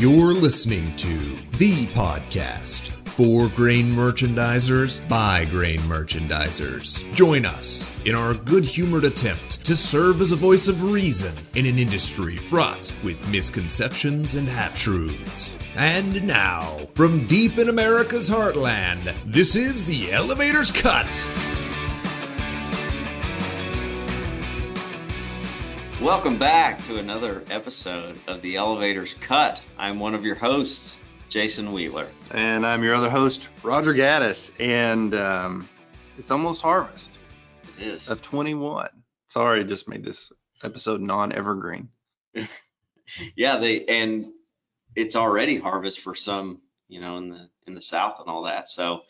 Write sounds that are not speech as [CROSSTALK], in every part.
You're listening to the podcast for grain merchandisers by grain merchandisers. Join us in our good humored attempt to serve as a voice of reason in an industry fraught with misconceptions and half truths. And now, from deep in America's heartland, this is the Elevator's Cut. Welcome back to another episode of the Elevators Cut. I'm one of your hosts, Jason Wheeler. And I'm your other host, Roger Gaddis. And um, it's almost harvest It is. of 21. Sorry, I just made this episode non-evergreen. [LAUGHS] Yeah, they and it's already harvest for some, you know, in the in the south and all that. So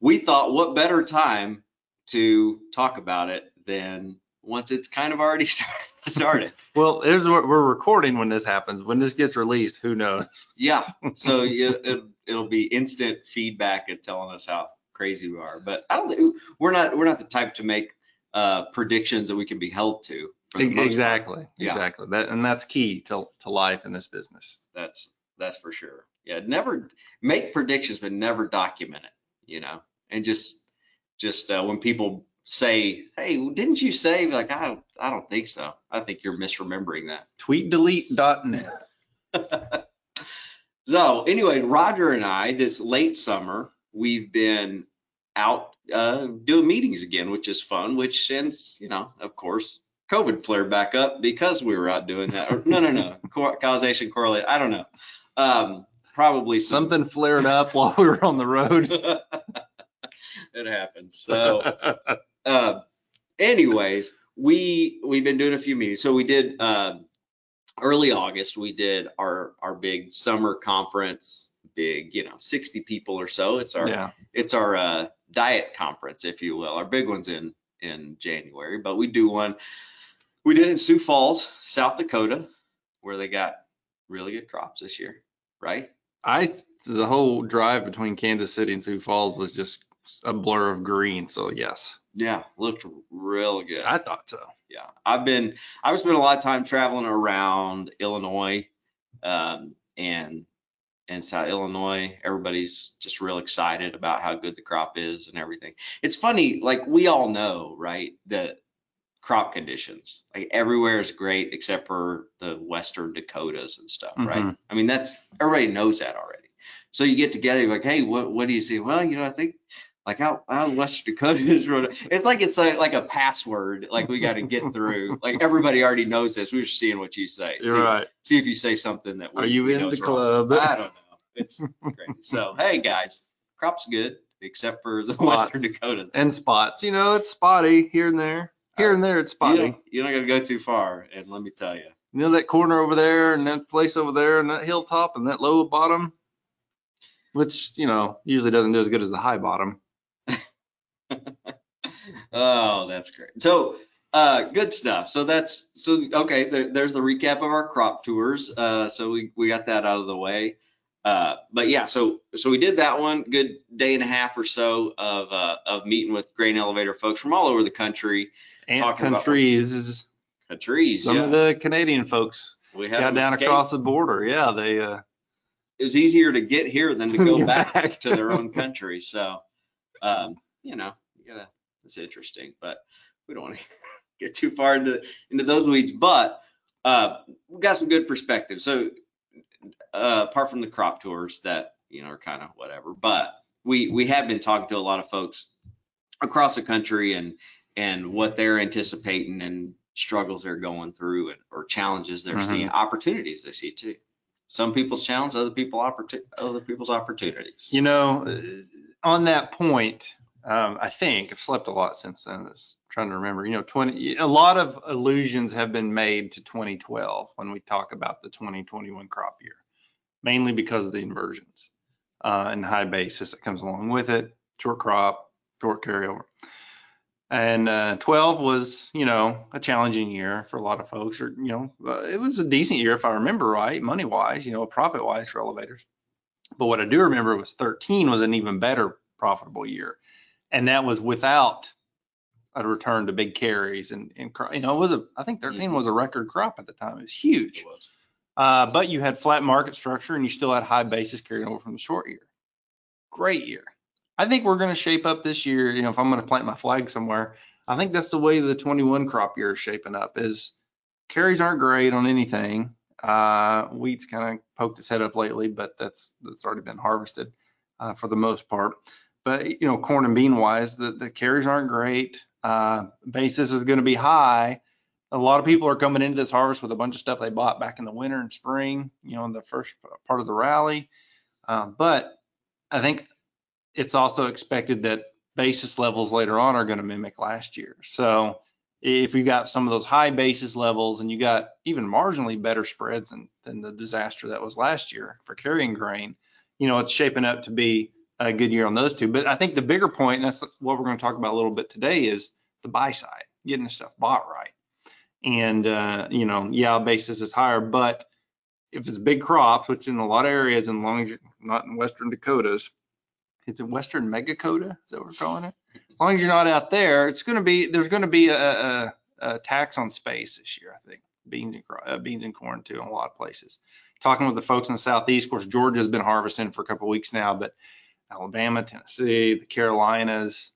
we thought what better time to talk about it than once it's kind of already [LAUGHS] started. Well, there's what we're recording when this happens. When this gets released, who knows? Yeah. [LAUGHS] So you, it, it'll be instant feedback and telling us how crazy we are. But I don't think we're not we're not the type to make uh, predictions that we can be held to. for the most part. Exactly. Yeah. Exactly. That and that's key to to life in this business. That's that's for sure. Yeah. Never make predictions, but never document it. You know, and just just uh, when people say, "Hey, didn't you say?" Like, I don't I don't think so. I think you're misremembering that. Tweetdelete.net. [LAUGHS] So anyway, Roger and I, this late summer, we've been out uh, doing meetings again, which is fun. Which since you know, of course, COVID flared back up because we were out doing that. Or, no, no, no, [LAUGHS] Co- causation correlate. I don't know. Um, probably some, Something flared up while we were on the road. [LAUGHS] it happens. So, uh, anyways, we we've been doing a few meetings. So we did um early August. We did our our big summer conference. Big, you know, 60 people or so. It's our yeah. it's our uh, diet conference, if you will. Our big one's in in January, but we do one. We did it in Sioux Falls, South Dakota, where they got really good crops this year, right? I the whole drive between Kansas City and Sioux Falls was just a blur of green. So yes, Yeah, looked real good. I thought so. yeah, I've been I've spent a lot of time traveling around Illinois, um, and and South Illinois. Everybody's just real excited about how good the crop is and everything. It's funny, like we all know, right, The crop conditions like everywhere is great except for the western Dakotas and stuff, right? Mhm. I mean, that's everybody knows that already. So you get together, you're like, hey, what what do you see? Well, you know, I think like out in Western Dakota is it's like it's like, like a password, like we got to get through. [LAUGHS] like everybody already knows this. We're just seeing what you say. You're see, right. See if you say something that. We, Are you in the wrong. club? I don't know. It's crazy. So [LAUGHS] hey guys, crop's good except for the Spots. Western Dakotas. And spots. You know, it's spotty here and there. Here uh, and there, it's You spotty. don't, you don't got to go too far, and let me tell you. You know that corner over there and that place over there and that hilltop and that low bottom, which, you know, usually doesn't do as good as the high bottom. Oh, that's great. So, uh, good stuff. So that's so okay. There, there's the recap of our crop tours. Uh, so we we got that out of the way. Uh, but yeah, so so we did that one. Good day and a half or so of uh, of meeting with grain elevator folks from all over the country. About countries Countries, some yeah. of the Canadian folks we had got down escape. across the border. Yeah, they, uh, It was easier to get here than to go [LAUGHS] back, back. to their own country. So, um, you know, you gotta. It's interesting, but we don't want to [LAUGHS] get too far into into those weeds. But uh, we got some good perspective. So, uh, apart from the crop tours that you know are kind of whatever, but we we have been talking to a lot of folks across the country and and what they're anticipating and struggles they're going through and or challenges they're Mhm. seeing, opportunities they see too. Some people's challenge, other people opportu- other people's opportunities. you know, uh, on that point, um, I think I've slept a lot since then. I was trying to remember, you know, 20, a lot of allusions have been made to 2012 when we talk about the 2021 crop year, mainly because of the inversions uh, and high basis that comes along with it, short crop, short carryover. And uh, 12 was, you know, a challenging year for a lot of folks. Or, you know, uh, it was a decent year if I remember right, money wise, you know, profit wise for elevators. But what I do remember was 13 was an even better profitable year, and that was without a return to big carries and, and you know it was a I think 13 was a record crop at the time. It was huge. It was. Uh, but you had flat market structure and you still had high basis carrying over from the short year. Great year. I think we're going to shape up this year. You know, if I'm going to plant my flag somewhere, I think that's the way the 21 crop year is shaping up. Is carries aren't great on anything. Uh, wheat's kind of poked its head up lately, but that's that's already been harvested uh, for the most part. But you know, corn and bean wise, the the carries aren't great. Uh, basis is going to be high. A lot of people are coming into this harvest with a bunch of stuff they bought back in the winter and spring, you know, in the first part of the rally. Um, but I think it's also expected that basis levels later on are going to mimic last year. So if you got some of those high basis levels and you got even marginally better spreads than, than the disaster that was last year for carrying grain, you know, it's shaping up to be a good year on those two. But I think the bigger point, and that's what we're going to talk about a little bit today, is the buy side, getting the stuff bought right. And, uh, you know, yeah, basis is higher, but if it's big crops, which in a lot of areas, and long as you're not in Western Dakotas, it's in Western Megakota, is that what we're calling it? As long as you're not out there, it's going to be, there's going to be a, a, a, tax on space this year, I think. Beans and, uh, beans and corn too in a lot of places. Talking with the folks in the Southeast, of course, Georgia's been harvesting for a couple weeks now, but Alabama, Tennessee, the Carolinas,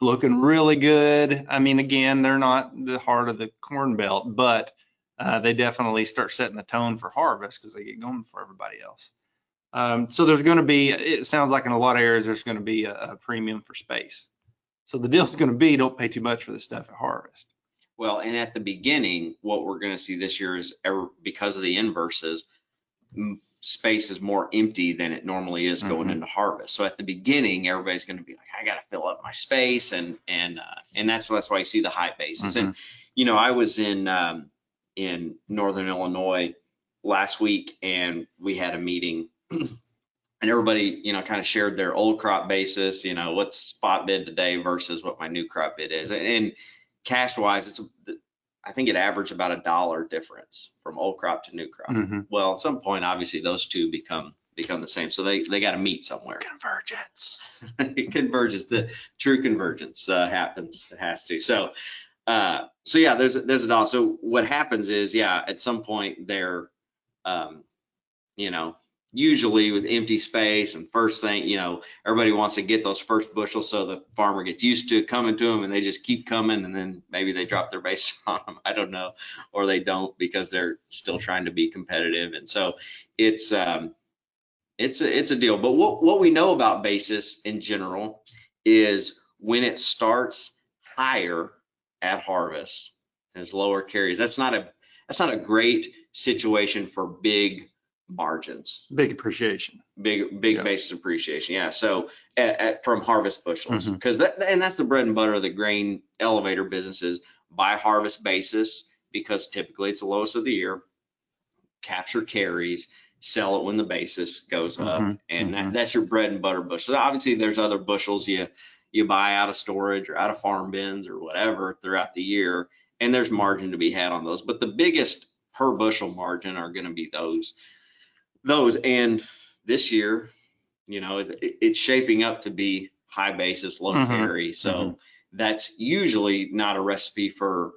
looking really good. I mean, again, they're not the heart of the corn belt, but uh, they definitely start setting the tone for harvest because they get going for everybody else. Um, so there's going to be, it sounds like in a lot of areas, there's going to be a, a premium for space. So the deal's going to be don't pay too much for the stuff at harvest. Well, and at the beginning, what we're going to see this year is because of the inverses, space is more empty than it normally is going mm-hmm. into harvest. So at the beginning, everybody's going to be like, I got to fill up my space, and and uh, and that's that's why you see the high bases. Mm-hmm. And you know, I was in um, in Northern Illinois last week, and we had a meeting. [CLEARS THROAT] and everybody, you know, kind of shared their old crop basis, you know, what's spot bid today versus what my new crop bid is. And cash wise, it's I think it averaged about a dollar difference from old crop to new crop. Mm-hmm. Well, at some point, obviously, those two become become the same. So they they got to meet somewhere. Convergence. [LAUGHS] it converges. The true convergence uh, happens. It has to. So uh, so yeah, there's there's a dollar. So what happens is yeah, at some point they're um, you know usually with empty space and first thing, you know, everybody wants to get those first bushels so the farmer gets used to coming to them and they just keep coming and then maybe they drop their base [LAUGHS] on them. I don't know. Or they don't because they're still trying to be competitive. And so it's, um, it's a, it's a deal. But what, what we know about basis in general is when it starts higher at harvest as lower carries, that's not a, that's not a great situation for big margins. Big appreciation. Big big yep. basis appreciation. Yeah. So at, at, from harvest bushels, because mm-hmm. that and that's the bread and butter of the grain elevator businesses by harvest basis because typically it's the lowest of the year. Capture carries, sell it when the basis goes up, mm-hmm. and mm-hmm. That, that's your bread and butter bushel. Obviously, there's other bushels you you buy out of storage or out of farm bins or whatever throughout the year, and there's margin to be had on those. But the biggest per bushel margin are going to be those those. And this year, you know, it, it's shaping up to be high basis, low mm-hmm. carry. So mm-hmm. that's usually not a recipe for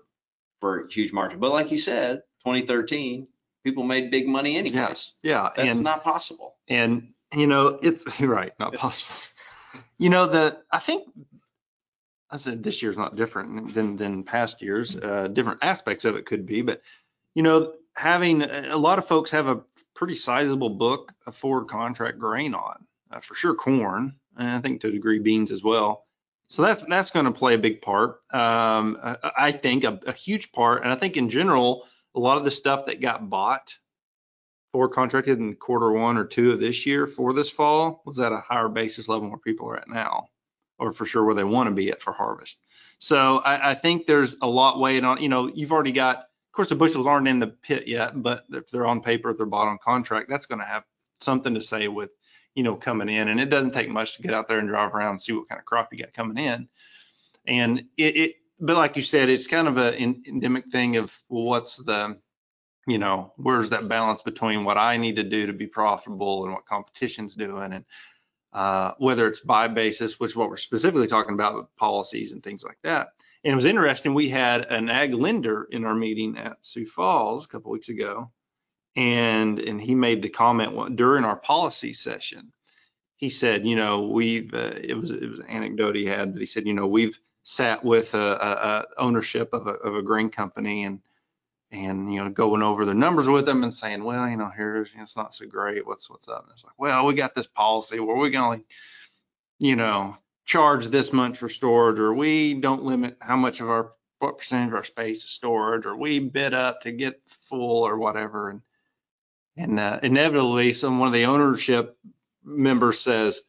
for huge margin. But like you said, 2013, people made big money anyways. Yeah, yeah. that's and, not possible. And you know, it's [LAUGHS] right, not possible. you know, the I think I said this year's not different than than past years. Uh, different aspects of it could be, but you know, having a lot of folks have a pretty sizable book of forward contract grain on, uh, for sure corn, and I think to a degree beans as well. So that's that's going to play a big part. Um, I, I, think a, a, huge part, and I think in general, a lot of the stuff that got bought forward contracted in quarter one or two of this year for this fall was at a higher basis level where people are at now, or for sure where they want to be at for harvest. So I, I think there's a lot weighing on. You know, you've already got course, the bushels aren't in the pit yet, but if they're on paper, if they're bought on contract, that's going to have something to say with, you know, coming in. And it doesn't take much to get out there and drive around and see what kind of crop you got coming in. And it, it but like you said, it's kind of an endemic thing of well, what's the, you know, where's that balance between what I need to do to be profitable and what competition's doing, and uh, whether it's buy basis, which is what we're specifically talking about, policies and things like that. And it was interesting. We had an ag lender in our meeting at Sioux Falls a couple weeks ago, and and he made the comment during our policy session. He said, you know, we've uh, it was it was an anecdote he had, but he said, you know, we've sat with a, a, a ownership of a, of a grain company and and you know going over the numbers with them and saying, well, you know, here's you know, it's not so great. What's what's up? And it's like, well, we got this policy where we can only, you know, charge this much for storage, or we don't limit how much of our what percentage of our space is storage, or we bid up to get full or whatever. And and uh, inevitably, some one of the ownership members says,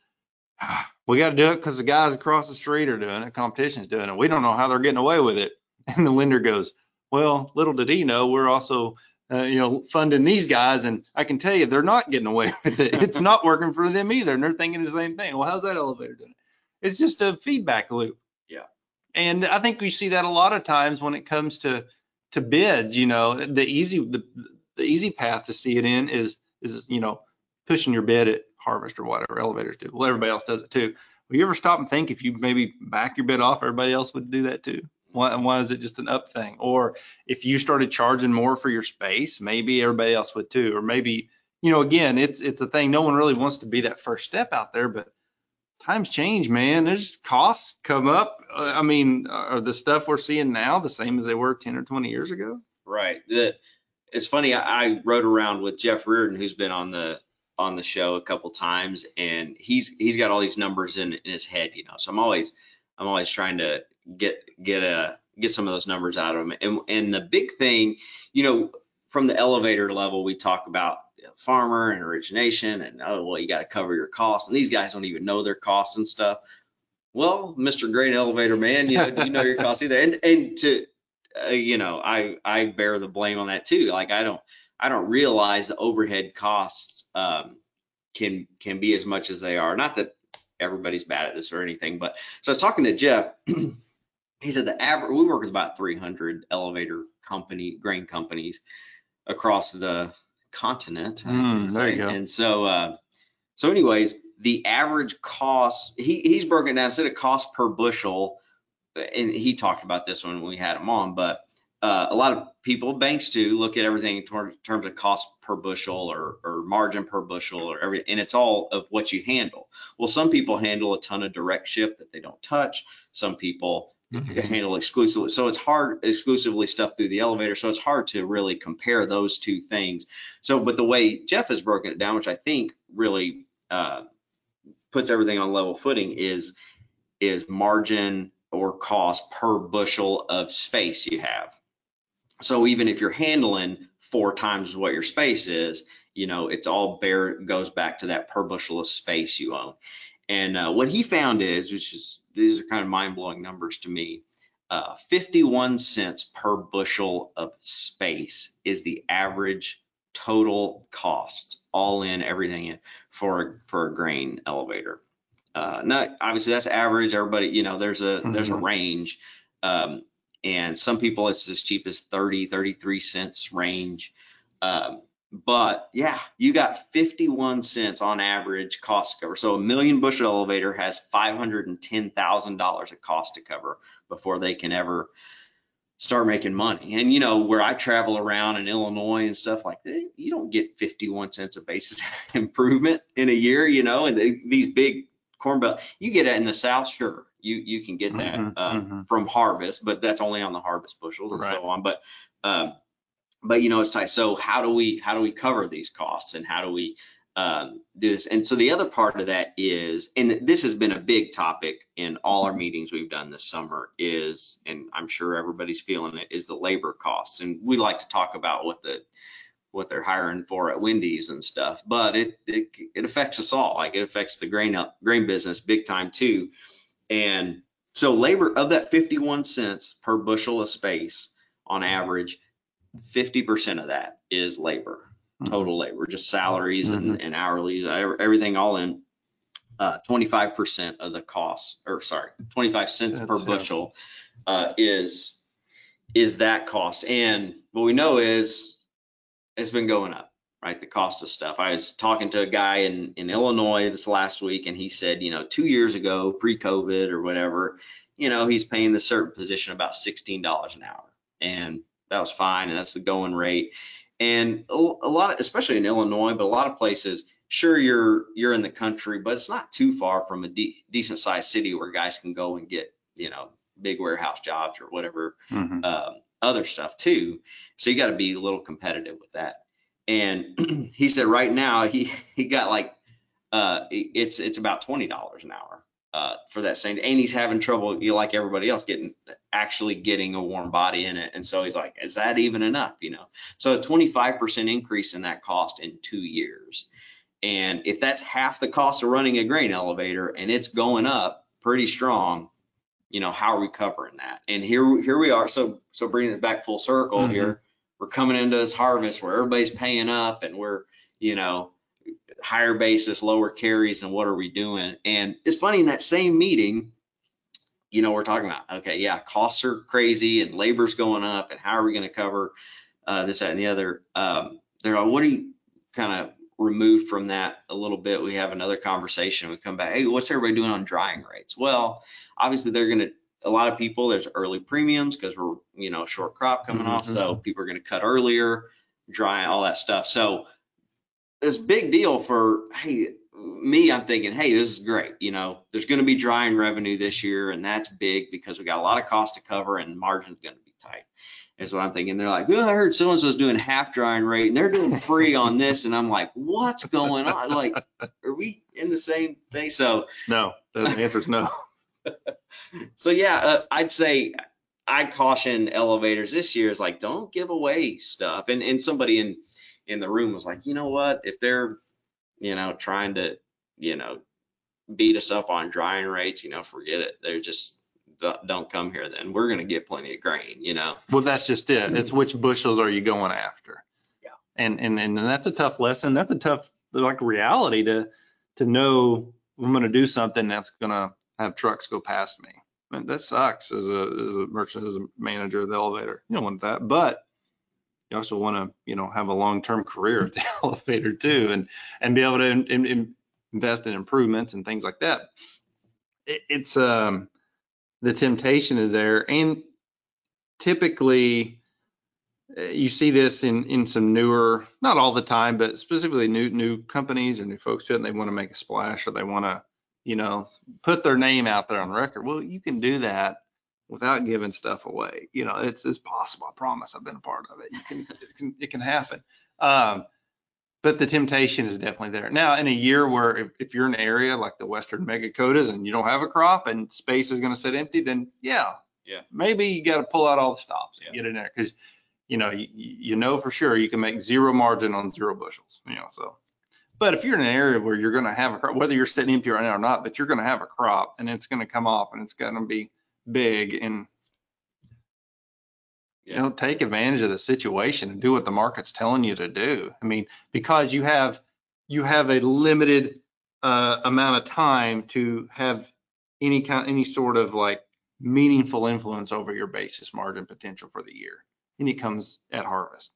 ah, we got to do it because the guys across the street are doing it, competition's doing it. We don't know how they're getting away with it. [LAUGHS] And the lender goes, well, little did he know, we're also, uh, you know, funding these guys, and I can tell you they're not getting away [LAUGHS] with it. It's not working for them either, and they're thinking the same thing. Well, how's that elevator doing? It's just a feedback loop. Yeah. And I think we see that a lot of times when it comes to to bids. You know, the easy the the easy path to see it in is is you know pushing your bid at harvest or whatever elevators do. Well, everybody else does it too. Will you ever stop and think if you maybe back your bid off, everybody else would do that too? Why, why is it just an up thing? Or if you started charging more for your space, maybe everybody else would too. Or maybe, you know, again, it's it's a thing. No one really wants to be that first step out there, but times change, man. There's costs come up. Uh, I mean, are the stuff we're seeing now the same as they were 10 or 20 years ago? Right. The, it's funny. I, I rode around with Jeff Reardon, who's been on the on the show a couple times, and he's he's got all these numbers in, in his head, you know. So I'm always I'm always trying to get get a get some of those numbers out of him. And and the big thing, you know, from the elevator level, we talk about farmer and origination, and oh well, you got to cover your costs, and these guys don't even know their costs and stuff. Well, Mr. Grain Elevator Man, you know, you know your costs either, and and to uh, you know, I I bear the blame on that too. Like I don't I don't realize the overhead costs um, can can be as much as they are. Not that everybody's bad at this or anything, but so I was talking to Jeff. [CLEARS THROAT] he said the average we work with about 300 elevator company grain companies across the continent. Mm, there you go. And so uh, so anyways, the average cost he he's broken down instead of cost per bushel, and he talked about this when we had him on, but uh, a lot of people, banks too, look at everything in terms of cost per bushel or, or margin per bushel or everything, and it's all of what you handle. Well, some people handle a ton of direct ship that they don't touch. Some people mm-hmm. handle exclusively, so it's hard exclusively stuff through the elevator. So it's hard to really compare those two things. So, but the way Jeff has broken it down, which I think really uh, puts everything on level footing, is is margin or cost per bushel of space you have. So even if you're handling four times what your space is, you know, it's all bare goes back to that per bushel of space you own. And uh, what he found is, which is these are kind of mind blowing numbers to me, uh, 51 cents per bushel of space is the average total cost, all in everything in for for a grain elevator. Uh, not obviously that's average. Everybody, you know, there's a mm-hmm. there's a range. Um, and some people it's as cheap as 30 33 cents range um, but yeah you got 51 cents on average cost to cover so a million bushel elevator has $510000 of cost to cover before they can ever start making money and you know where i travel around in illinois and stuff like that you don't get 51 cents of basis [LAUGHS] improvement in a year you know and they, these big corn belt you get it in the south sure you you can get that mm-hmm, uh, mm-hmm. from harvest, but that's only on the harvest bushels and right. so on. But um, but you know it's tight. So how do we how do we cover these costs and how do we um, do this? And so the other part of that is, and this has been a big topic in all our meetings we've done this summer, is, and I'm sure everybody's feeling it, is the labor costs. And we like to talk about what the what they're hiring for at Wendy's and stuff, but it it, it affects us all. Like it affects the grain up grain business big time too. And so labor of that 51 cents per bushel of space on average, 50% of that is labor, mm-hmm. total labor, just salaries mm-hmm. and, and hourlies, everything all in. Uh, 25% of the cost, or sorry, 25 cents That's per bushel uh, is is that cost. And what we know is it's been going up right? The cost of stuff. I was talking to a guy in, in Illinois this last week, and he said, you know, two years ago, pre COVID or whatever, you know, he's paying the certain position about $16 an hour. And that was fine. And that's the going rate. And a, a lot, of, especially in Illinois, but a lot of places, sure you're you're in the country, but it's not too far from a de- decent sized city where guys can go and get you know big warehouse jobs or whatever Mhm. um, other stuff too. So you got to be a little competitive with that. And [CLEARS THROAT] he said right now he he got like uh it's it's about twenty dollars an hour uh for that same and he's having trouble you know, like everybody else getting actually getting a warm body in it. And so he's like is that even enough? You know? So a 25% increase in that cost in two years. And if that's half the cost of running a grain elevator and it's going up pretty strong you know how are we covering that? And here here we are. So so bringing it back full circle Mhm. here we're coming into this harvest where everybody's paying up and we're you know higher basis lower carries and what are we doing? And it's funny in that same meeting you know we're talking about okay yeah costs are crazy and labor's going up and how are we going to cover uh, this that and the other? Um, they're like what are you kind of removed from that a little bit? We have another conversation we come back hey what's everybody doing on drying rates? Well obviously they're going to a lot of people there's early premiums because we're you know short crop coming off Mhm. so people are going to cut earlier dry all that stuff. So this big deal for hey me i'm thinking hey this is great you know there's going to be drying revenue this year and that's big because we got a lot of cost to cover and margin's going to be tight is what i'm thinking they're like oh i heard so and so's doing half drying rate and they're doing free on this and i'm like what's going on like are we in the same thing so No, the answer is no. [LAUGHS] so yeah, uh, I'd say I'd caution elevators this year is like don't give away stuff. And and somebody in in the room was like, you know what? If they're you know trying to you know beat us up on drying rates, you know, forget it. They're just don't come here. Then we're gonna get plenty of grain. You know. Well, that's just it. It's which bushels are you going after? Yeah. And and and that's a tough lesson. That's a tough like reality to to know I'm going to do something that's going to have trucks go past me. That sucks as a as a merchant as a manager of the elevator. You don't want that, but you also want to you know have a long term career at the [LAUGHS] elevator too, and and be able to in- in- invest in improvements and things like that. It, it's um the temptation is there, and typically uh, you see this in in some newer not all the time but specifically new new companies or new folks to it and they want to make a splash or they want to you know put their name out there on record well you can do that without giving stuff away. You know it's it's possible i promise i've been a part of it. You can it can, it can happen. Um but the temptation is definitely there. Now in a year where if, if you're in an area like the western megacodas and you don't have a crop and space is going to sit empty then yeah. Yeah. maybe you got to pull out all the stops and Yeah. get in there because you know you, you know for sure you can make zero margin on zero bushels you know so. But if you're in an area where you're going to have a crop whether you're sitting empty right now or not but you're going to have a crop and it's going to come off and it's going to be big and you know take advantage of the situation and do what the market's telling you to do. I mean because you have you have a limited uh, amount of time to have any kind any sort of like meaningful influence over your basis margin potential for the year and it comes at harvest.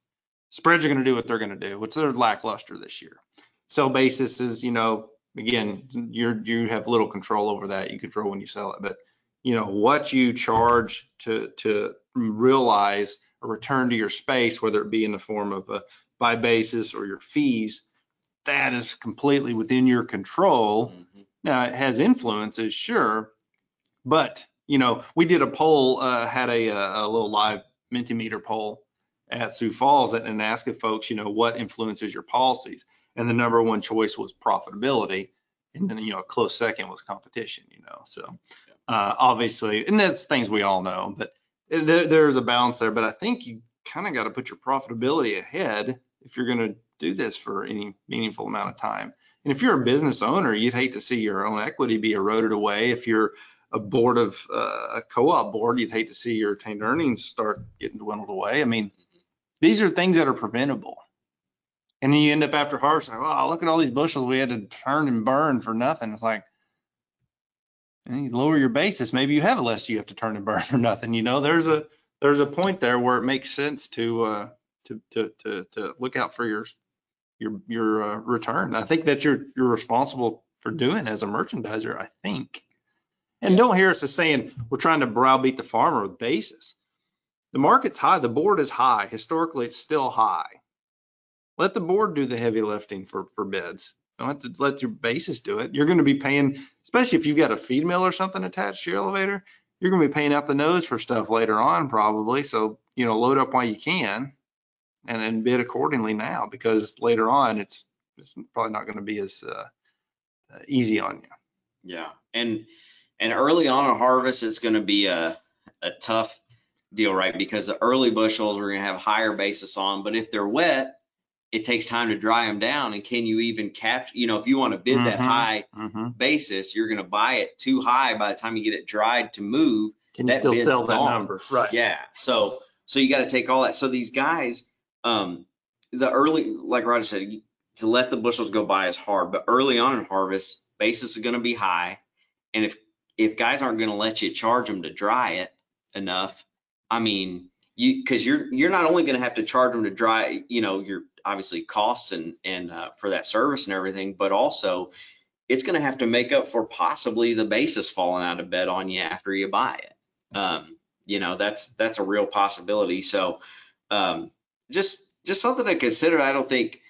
Spreads are going to do what they're going to do which they're lackluster this year. Sell basis is you know again you're you have little control over that. You control when you sell it but you know what you charge to to realize a return to your space whether it be in the form of a buy basis or your fees that is completely within your control Mhm. now it has influences, sure, but you know we did a poll, uh, had a, a little live Mentimeter poll at Sioux Falls and, and asked folks, you know, what influences your policies, and the number one choice was profitability, and then you know a close second was competition, you know, so uh, obviously, and that's things we all know, but there, there's a balance there, but I think you kind of got to put your profitability ahead if you're going to do this for any meaningful amount of time. And if you're a business owner, you'd hate to see your own equity be eroded away. If you're a board of uh, a co-op board, you'd hate to see your retained earnings start getting dwindled away. I mean, these are things that are preventable. And then you end up after harvest, like, oh, look at all these bushels we had to turn and burn for nothing. It's like, and you lower your basis, maybe you have less you have to turn and burn [LAUGHS] for nothing. You know, there's a there's a point there where it makes sense to uh, to to to to look out for your your your uh, return. I think that you're you're responsible for doing as a merchandiser. I think. And don't hear us as saying we're trying to browbeat the farmer with basis. The market's high. The board is high. Historically, it's still high. Let the board do the heavy lifting for, for beds. Don't have to let your basis do it. You're going to be paying, especially if you've got a feed mill or something attached to your elevator, you're going to be paying out the nose for stuff later on probably. So, you know, load up while you can and then bid accordingly now because later on it's, it's probably not going to be as uh, uh, easy on you. Yeah, and and early on in harvest, it's going to be a a tough deal, right? Because the early bushels we're going to have higher basis on, but if they're wet, it takes time to dry them down. And can you even capture? You know, if you want to bid that Mhm. high Mm-hmm. basis, you're going to buy it too high by the time you get it dried to move. Can you That still bid's sell that gone. number? Right. Yeah. So so you got to take all that. So these guys, um, the early, like Roger said, to let the bushels go by is hard, but early on in harvest, basis is going to be high, and if if guys aren't going to let you charge them to dry it enough, I mean, you because you're you're not only going to have to charge them to dry, you know, your obviously costs and and uh, for that service and everything, but also it's going to have to make up for possibly the basis falling out of bed on you after you buy it. Um, you know, that's that's a real possibility. So um, just just something to consider. I don't think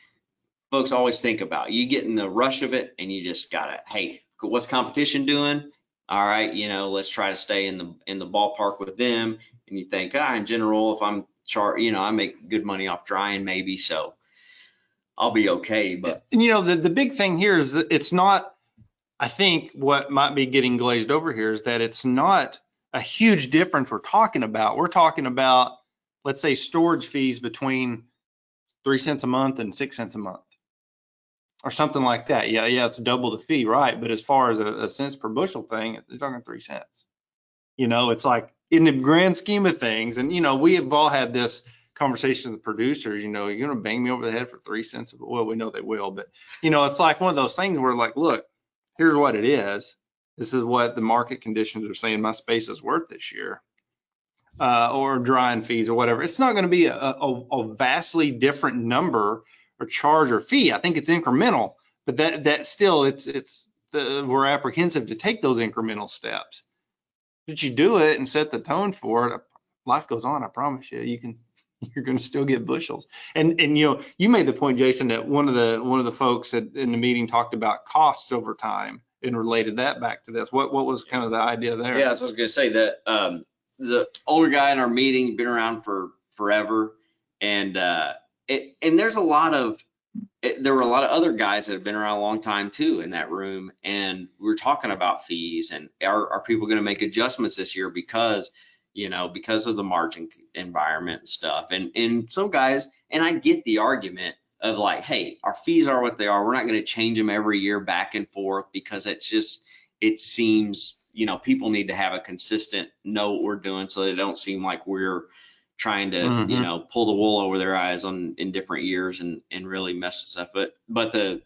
folks always think about. You get in the rush of it and you just gotta, hey, what's competition doing? All right, you know, let's try to stay in the in the ballpark with them. And you think, ah, in general, if I'm char, you know, I make good money off drying maybe, so I'll be okay. But And you know, the, the big thing here is that it's not, I think what might be getting glazed over here is that it's not a huge difference we're talking about. We're talking about, let's say, storage fees between three cents a month and six cents a month. Or something like that. Yeah, yeah, it's double the fee, right? But as far as a, a cents per bushel thing, they're talking three cents. You know, it's like in the grand scheme of things, and you know, we have all had this conversation with producers, you know, you're gonna bang me over the head for three cents. Well, we know they will, but you know, it's like one of those things where like, look, here's what it is. This is what the market conditions are saying my space is worth this year. Uh, or drying fees or whatever. It's not going to be a, a, a vastly different number or charge or fee. I think it's incremental, but that that still it's it's the, we're apprehensive to take those incremental steps. But you do it and set the tone for it. Life goes on. I promise you. You can [LAUGHS] you're going to still get bushels. And and you know you made the point, Jason, that one of the one of the folks at, in the meeting talked about costs over time and related that back to this. What what was kind of the idea there? yeah, so I was gonna say that um, the older guy in our meeting been around for forever, and uh, it, and there's a lot of it, there were a lot of other guys that have been around a long time too in that room, and we are talking about fees and are are people going to make adjustments this year because you know because of the margin environment and stuff, and and some guys and I get the argument of like, hey, our fees are what they are. We're not going to change them every year back and forth because it's just it seems you know people need to have a consistent know what we're doing so they don't seem like we're trying to you Mhm. know pull the wool over their eyes on in different years and and really mess this up. But but the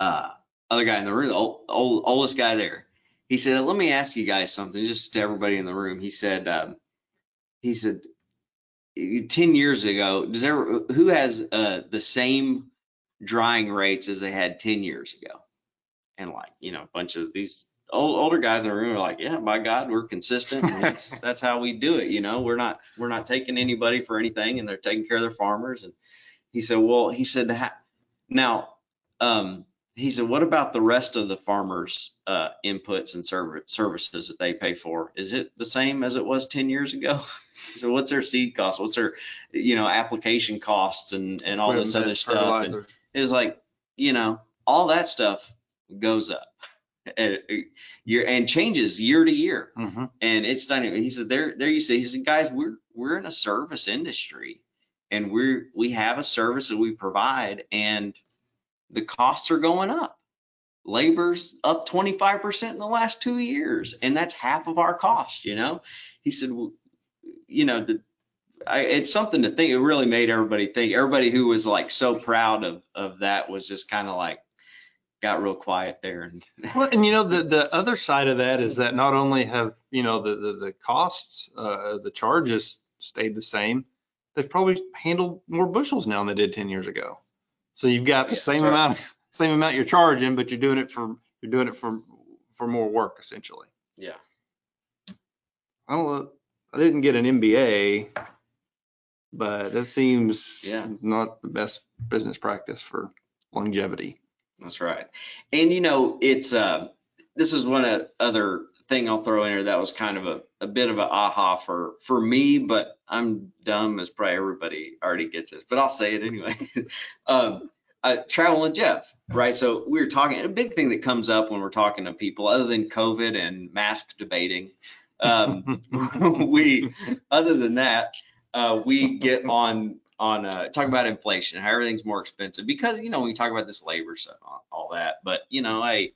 uh other guy in the room the old, old oldest guy there he said let me ask you guys something just to everybody in the room. He said um he said 10 years ago does there who has uh the same drying rates as they had 10 years ago? And like you know a bunch of these old, older guys in the room are like yeah by god we're consistent and that's [LAUGHS] that's how we do it you know? We're not we're not taking anybody for anything and they're taking care of their farmers. And he said well he said now um he said what about the rest of the farmers uh inputs and serv- services that they pay for? Is it the same as it was 10 years ago? [LAUGHS] He said what's their seed cost what's their you know application costs and and all this other stuff? And, is like, you know, all that stuff goes up. And, uh, year and changes year to year. Mhm. And it's dynamic. He said, there, there you see, he said, guys, we're, we're in a service industry and we're, we have a service that we provide and the costs are going up. Labor's up 25% in the last two years. And that's half of our cost, you know? He said, well, you know, the, I, it's something to think. It really made everybody think. Everybody who was like so proud of of that was just kind of like got real quiet there. And [LAUGHS] Well, and you know, the, the other side of that is that not only have, you know, the, the, the costs, uh, the charges stayed the same, they've probably handled more bushels now than they did 10 years ago. So you've got the Yeah, same right. amount, same amount you're charging, but you're doing it for, you're doing it for, for more work essentially. yeah, I don't know, I didn't get an MBA, but it seems Yeah. not the best business practice for longevity. That's right. And you know, it's uh this is one other thing I'll throw in here that was kind of a, a bit of a aha for for me, but I'm dumb as probably everybody already gets this, but I'll say it anyway. [LAUGHS] um uh, travel with Jeff, right? So we were talking, a big thing that comes up when we're talking to people, other than COVID and mask debating, um, [LAUGHS] we, other than that, uh, we get on on uh, talk about inflation, how everything's more expensive because you know you talk about this labor stuff, all, all that. But you know, I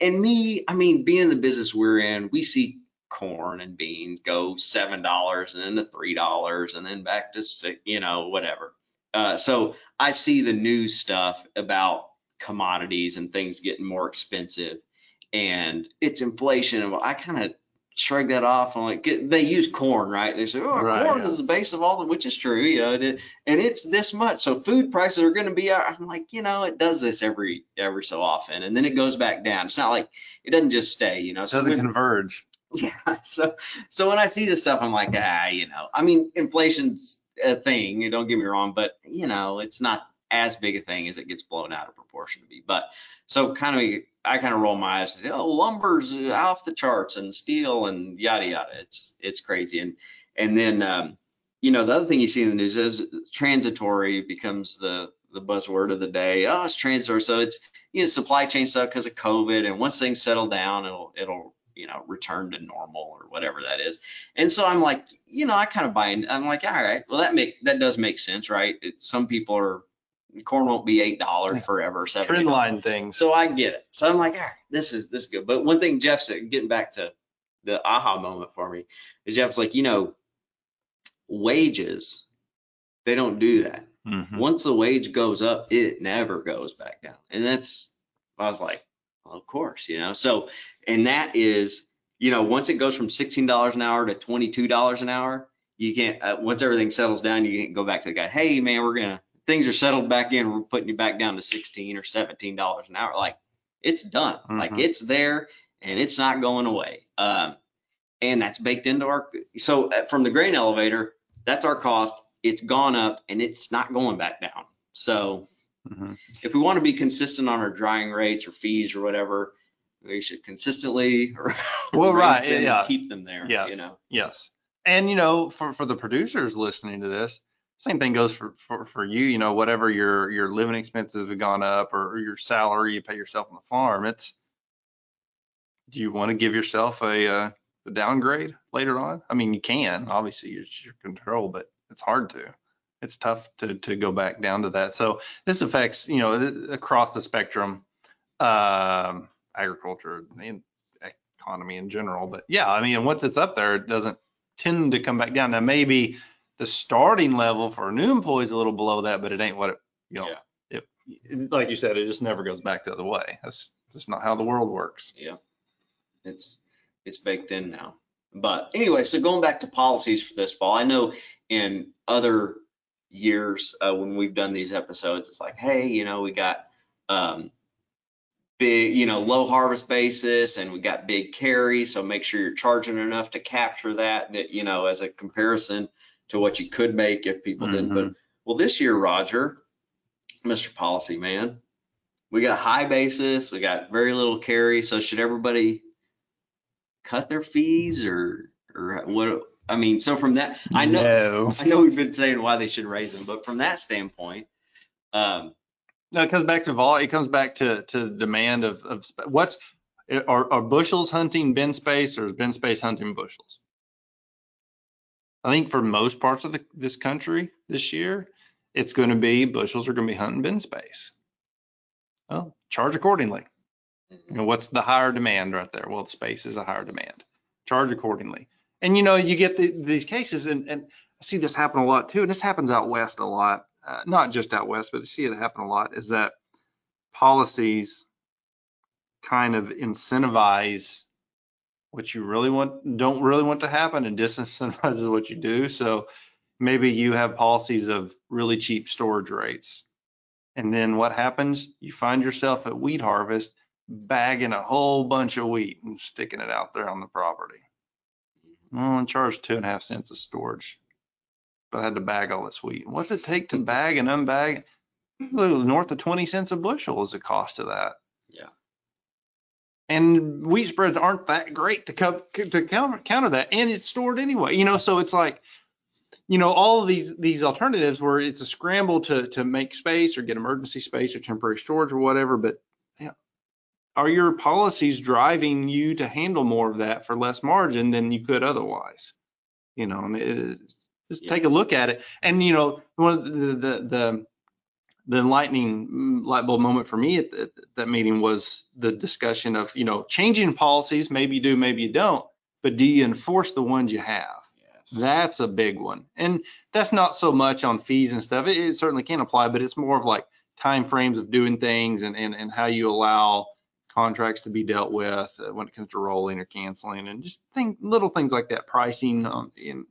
and me, I mean, being in the business we're in, we see corn and beans go seven dollars and then to three dollars and then back to six, you know, whatever. Uh, so I see the news stuff about commodities and things getting more expensive, and it's inflation. And I kind of shrug that off. I'm like, get- they use corn, right? They say, oh, Right, corn yeah. is the base of all, the, which is true, you know, it- and it's this much. So food prices are going to be. I'm like, you know, it does this every every so often, and then it goes back down. It's not like it doesn't just stay, you know. So Doesn't when- converge. [LAUGHS] yeah. So so when I see this stuff, I'm like, ah, you know, I mean, inflation's a thing. Don't get me wrong, but you know, it's not as big a thing as it gets blown out of proportion to be. But so kind of, I kind of roll my eyes and say, oh, lumber's off the charts and steel and yada yada. It's it's crazy. And and then um, you know, the other thing you see in the news is transitory becomes the the buzzword of the day. Oh, it's transitory. So it's you know, supply chain stuff because of COVID, and once things settle down, it'll it'll you know return to normal or whatever that is. And so I'm like, you know, I kind of buy in. I'm like, all right, well that make that does make sense, right? It, some people are corn won't be eight dollars forever, seven. Trend line things. So I get it. So I'm like, all right, this is this is good. But one thing Jeff said, getting back to the aha moment for me, is Jeff's like, you know, wages, they don't do that. Mhm. Once the wage goes up, it never goes back down. And that's, I was like, well, of course, you know. So, and that is, you know, once it goes from $16 an hour to $22 an hour, you can't, uh, once everything settles down, you can't go back to the guy, hey, man, we're going to, things are settled back in, we're putting you back down to 16 or $17 an hour. Like, it's done. Like, Mhm. it's there and it's not going away. Um, and that's baked into our, so uh, from the grain elevator, that's our cost. It's gone up and it's not going back down. So Mhm. if we want to be consistent on our drying rates or fees or whatever, we should consistently [LAUGHS] Well, right, them and yeah. keep them there. Yes. You know. Yes. And you know, for for the producers listening to this, same thing goes for for, for you. You know, whatever your your living expenses have gone up or, or your salary you pay yourself on the farm, it's. Do you want to give yourself a, uh, a downgrade later on? I mean, you can. Obviously, it's your control, but it's hard to. It's tough to to go back down to that. So this affects you know across the spectrum, um, agriculture and economy in general. But yeah, I mean, once it's up there, it doesn't tend to come back down. Now maybe the starting level for a new employee is a little below that, but it ain't what it, you know, yeah. it, like you said, it just never goes back the other way. That's just not how the world works. Yeah. It's it's baked in now. But anyway, so going back to policies for this fall, I know in other years uh, when we've done these episodes, it's like, hey, you know, we got um, big, you know, low harvest basis and we got big carry. So make sure you're charging enough to capture that, that, you know, as a comparison to what you could make if people didn't. But well, this year, Roger, Mr. Policy Man, we got high basis, we got very little carry. So should everybody cut their fees or or what? I mean, so from that, I know No. I know we've been saying why they should raise them, but from that standpoint, um, No, it comes back to vol. It comes back to to demand of of sp- what's are, are bushels hunting bin space or is bin space hunting bushels? I think for most parts of the, this country this year, it's going to be bushels are going to be hunting bin space. Well, charge accordingly. You know, what's the higher demand right there? Well, the space is a higher demand. Charge accordingly. And you know, you get the, these cases, and, and I see this happen a lot too, and this happens out west a lot. Uh, not just out west, but I see it happen a lot. Is that policies kind of incentivize what you really want, don't really want to happen, and disincentivizes what you do. So maybe you have policies of really cheap storage rates, and then what happens? You find yourself at wheat harvest bagging a whole bunch of wheat and sticking it out there on the property. Well, and charge two and a half cents of storage. but I had to bag all this wheat. What's it take to bag and unbag? North of 20 cents a bushel is the cost of that. And wheat spreads aren't that great to co- to counter, counter that, and it's stored anyway. You know, so it's like, you know, all of these these alternatives where it's a scramble to to make space or get emergency space or temporary storage or whatever. But yeah, are your policies driving you to handle more of that for less margin than you could otherwise? You know, I mean, it just Yeah. take a look at it. And you know, one of the the the, the enlightening mm, light bulb moment for me at, the, that meeting was the discussion of you know changing policies. Maybe you do, maybe you don't. But do you enforce the ones you have? Yes. That's a big one. And that's not so much on fees and stuff. It, it certainly can apply, but it's more of like time frames of doing things and, and, and how you allow contracts to be dealt with uh, when it comes to rolling or canceling and just think little things like that, pricing, um, in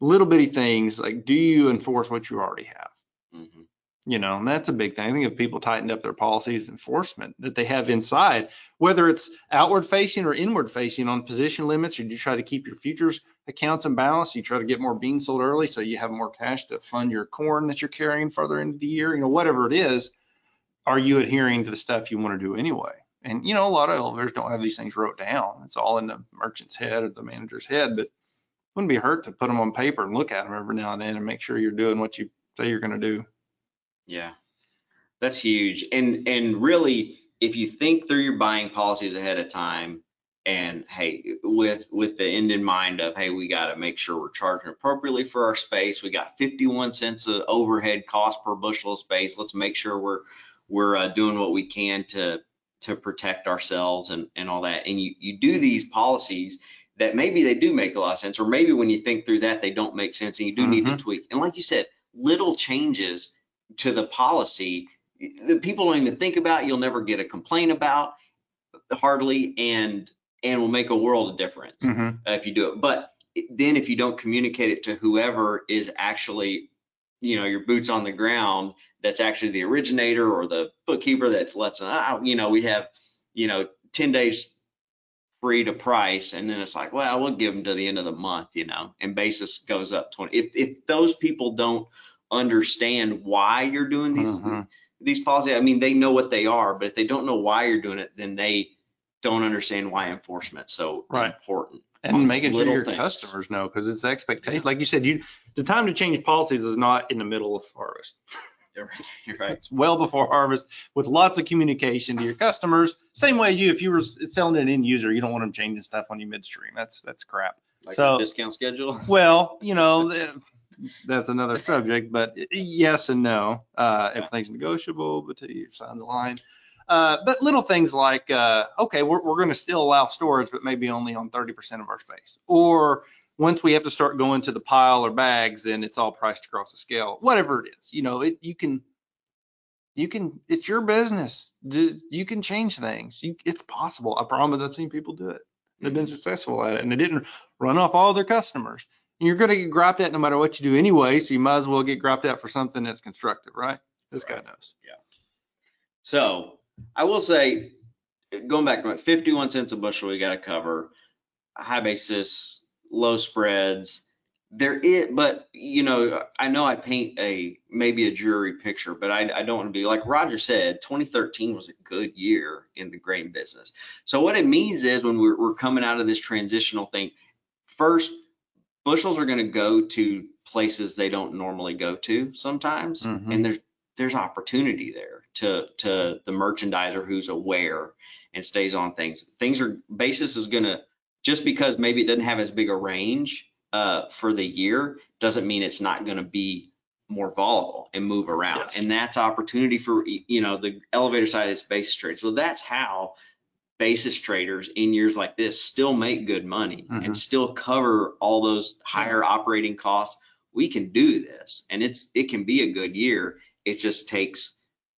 little bitty things like do you enforce what you already have? Mhm. You know, and that's a big thing. I think if people tightened up their policies enforcement that they have inside, whether it's outward facing or inward facing on position limits, or do you try to keep your futures accounts in balance, you try to get more beans sold early so you have more cash to fund your corn that you're carrying further into the year, you know, whatever it is, are you adhering to the stuff you want to do anyway? And you know, a lot of elevators don't have these things wrote down. It's all in the merchant's head or the manager's head, but wouldn't be hurt to put them on paper and look at them every now and then and make sure you're doing what you say you're going to do. Yeah, that's huge. And and really, if you think through your buying policies ahead of time, and hey, with with the end in mind of hey, we got to make sure we're charging appropriately for our space. We got 51 cents of overhead cost per bushel of space. Let's make sure we're we're uh, doing what we can to to protect ourselves and and all that. And you you do these policies that maybe they do make a lot of sense, or maybe when you think through that they don't make sense, and you do need to Mhm. tweak. And like you said, little changes to the policy that people don't even think about, you'll never get a complaint about hardly, and and will make a world of difference uh, if you do it. But then if you don't communicate it to whoever is actually, you know, your boots on the ground, that's actually the originator or the bookkeeper that lets them out, you know, we have, you know, 10 days free to price, and then it's like, well, we'll give them to the end of the month, you know, and basis goes up 20. If if those people don't understand why you're doing these Mhm. these policies, I mean, they know what they are, but if they don't know why you're doing it, then they don't understand why enforcement's so Right. important. and making sure your things. customers know because it's expectation. Like you said, you the time to change policies is not in the middle of harvest. [LAUGHS] You're right. You're right. It's well before harvest with lots of communication to your customers. Same way you, if you were selling to an end user, you don't want them changing stuff on you midstream. That's that's crap. Like So- discount schedule. Well, you know, [LAUGHS] that's another subject, but yes and no. Uh, everything's negotiable until you sign the line. Uh, but little things like, uh, okay, we're, we're going to still allow storage, but maybe only on 30% of our space. Or once we have to start going to the pile or bags, then it's all priced across the scale. Whatever it is, you know, it you can, you can, it's your business. Do, you can change things. You, it's possible. I promise. I've seen people do it. They've been successful at it, and they didn't run off all their customers. And you're going to get griped at no matter what you do anyway, so you might as well get griped at for something that's constructive, right? This guy knows. Yeah. So I will say, going back to it, 51 cents a bushel, we got to cover high basis, low spreads. There is, but you know, I know I paint a maybe a dreary picture, but I, I don't want to be like Roger said. 2013 was a good year in the grain business. So what it means is when we're, we're coming out of this transitional thing, first bushels are going to go to places they don't normally go to sometimes, Mhm. and there's there's opportunity there to to the merchandiser who's aware and stays on things. Things are basis is gonna just because maybe it doesn't have as big a range uh, for the year doesn't mean it's not gonna be more volatile and move around. Yes. And that's opportunity for you know the elevator side is basis trade. So that's how basis traders in years like this still make good money Mhm. and still cover all those higher operating costs. We can do this and it's it can be a good year. It just takes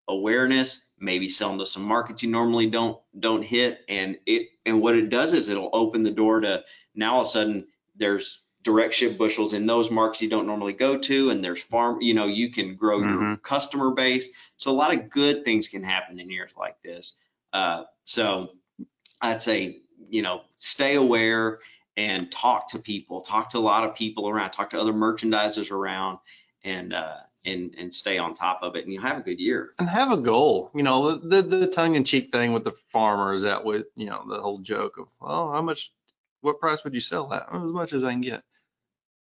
awareness, maybe selling to some markets you normally don't don't hit and it and what it does is it'll open the door to now all of a sudden there's direct ship bushels in those markets you don't normally go to and there's farm you know you can grow your Mhm. customer base so a lot of good things can happen in years like this uh, so i'd say you know stay aware and talk to people, talk to a lot of people around, talk to other merchandisers around, and uh, and and stay on top of it, and you have a good year. And have a goal. You know, the the tongue-in-cheek thing with the farmer is that with you know the whole joke of, oh, how much, what price would you sell that? As much as I can get.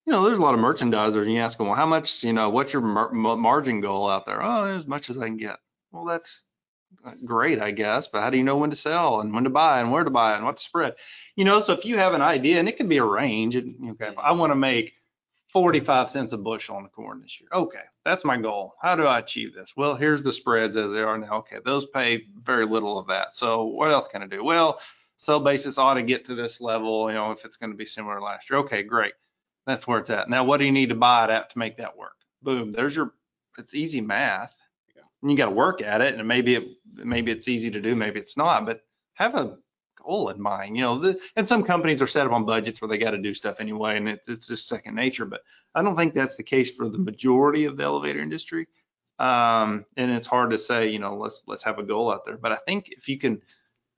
You know, there's a lot of merchandisers, and you ask them, well, how much, you know, what's your mar- margin goal out there? Oh, as much as I can get. Well, that's great, I guess, but how do you know when to sell and when to buy and where to buy and what to spread? You know, so if you have an idea, and it can be a range, and, okay, I mm-hmm. want to make 45 cents a bushel on the corn this year. Okay, that's my goal. How do I achieve this? Well, here's the spreads as they are now. Okay, those pay very little of that. So what else can I do? Well, sell basis ought to get to this level, you know, if it's going to be similar to last year. Okay, great. That's where it's at. Now, what do you need to buy it at to make that work? Boom. There's your, it's easy math and you got to work at it. And maybe it, maybe it's easy to do, maybe it's not, but have a goal in mind. You know, the, and some companies are set up on budgets where they got to do stuff anyway, and it, it's just second nature. But I don't think that's the case for the majority of the elevator industry. Um, and it's hard to say, you know, let's let's have a goal out there. But I think if you can,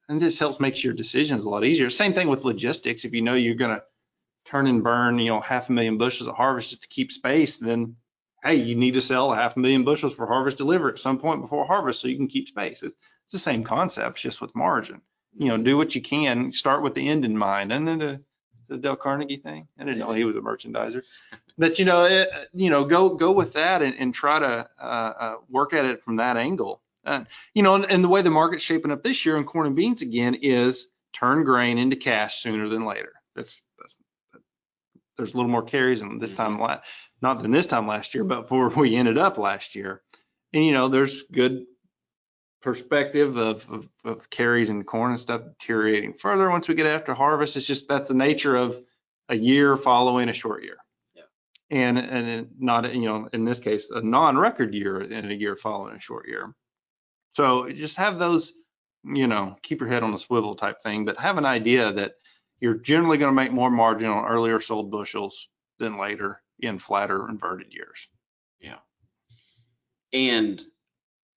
and this helps make your decisions a lot easier. Same thing with logistics. If you know you're to turn and burn, you know, half a million bushels of harvest just to keep space, then hey, you need to sell a half a million bushels for harvest delivery at some point before harvest so you can keep space. It's, it's the same concept, just with margin. You know, do what you can, start with the end in mind. And then the, the Dale Carnegie thing, I didn't know he was a merchandiser. But you know, it, you know, go go with that and, and try to uh, uh, work at it from that angle. And you know, and, and the way the market's shaping up this year in corn and beans again is turn grain into cash sooner than later. That's that's there's a little more carries than this time not than this time last year, but where we ended up last year. And you know, there's good perspective of, of, of carries and corn and stuff deteriorating further once we get after harvest. It's just that's the nature of a year following a short year. Yeah. And and not you know in this case a non-record year in a year following a short year. So just have those you know keep your head on a swivel type thing, but have an idea that you're generally going to make more margin on earlier sold bushels than later in flatter inverted years. Yeah. And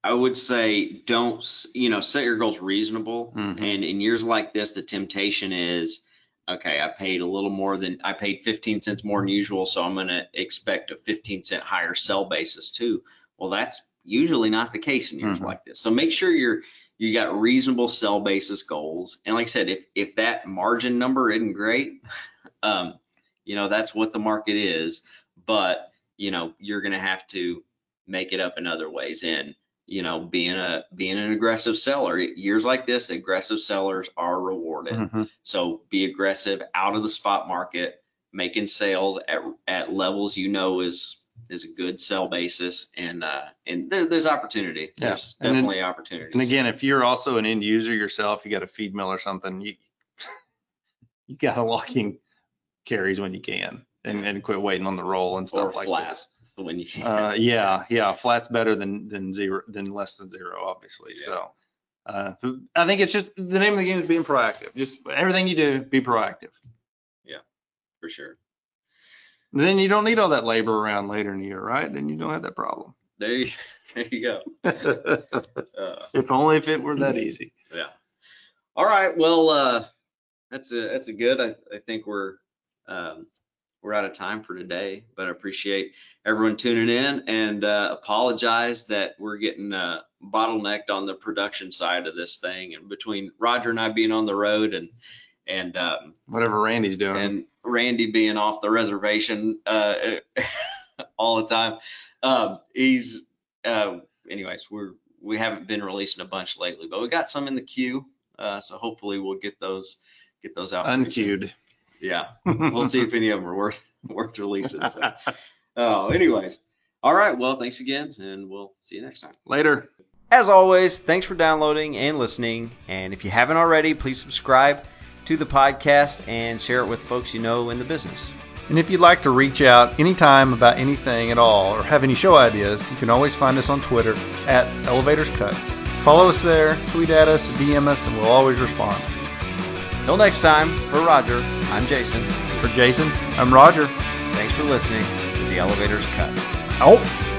I would say don't, you know, set your goals reasonable. Mhm. And in years like this, the temptation is, okay, I paid a little more than I paid 15 cents more than usual, so I'm going to expect a 15 cent higher sell basis too. Well, that's usually not the case in years Mhm. like this. So make sure you're you got reasonable sell basis goals. And like I said, if if that margin number isn't great, [LAUGHS] um, you know, that's what the market is. But you know, you're going to have to make it up in other ways. And you know, being a being an aggressive seller, years like this, aggressive sellers are rewarded. Mhm. So be aggressive out of the spot market, making sales at at levels you know is is a good sell basis, and uh, and there, there's opportunity. Yeah. There's And then- definitely opportunity. And again, if you're also an end user yourself, you got a feed mill or something, you [LAUGHS] you got to lock in carries when you can and, and quit waiting on the roll and or stuff like flat this. when you Uh, yeah, yeah, flat's better than than zero than less than zero, obviously. Yeah. So uh, I think it's just the name of the game is being proactive. Just everything you do, be proactive. Yeah, for sure. And then you don't need all that labor around later in the year, right? Then you don't have that problem. There you, [LAUGHS] there you go. [LAUGHS] Uh, if only if it were that easy. Yeah. All right. Well, uh, that's a that's a good. I, I think we're um, we're out of time for today, but I appreciate everyone tuning in and uh, apologize that we're getting uh, bottlenecked on the production side of this thing, and between Roger and I being on the road and and um, Whatever Randy's doing. and Randy being off the reservation uh, [LAUGHS] all the time. Um, he's, uh, anyways, we're we haven't been releasing a bunch lately, but we got some in the queue. Uh, so hopefully we'll get those get those out. Unqueued. Yeah, [LAUGHS] we'll see if any of them are worth [LAUGHS] worth releasing. So. Oh, anyways, all right. Well, thanks again, and we'll see you next time. Later. As always, thanks for downloading and listening. And if you haven't already, please subscribe to the podcast and share it with folks you know in the business. And if you'd like to reach out anytime about anything at all or have any show ideas, you can always find us on Twitter at Elevators Cut. Follow us there, tweet at us, DM us, and we'll always respond. Till next time, for Roger, I'm Jason. For Jason, I'm Roger. Thanks for listening to the Elevators Cut. Out.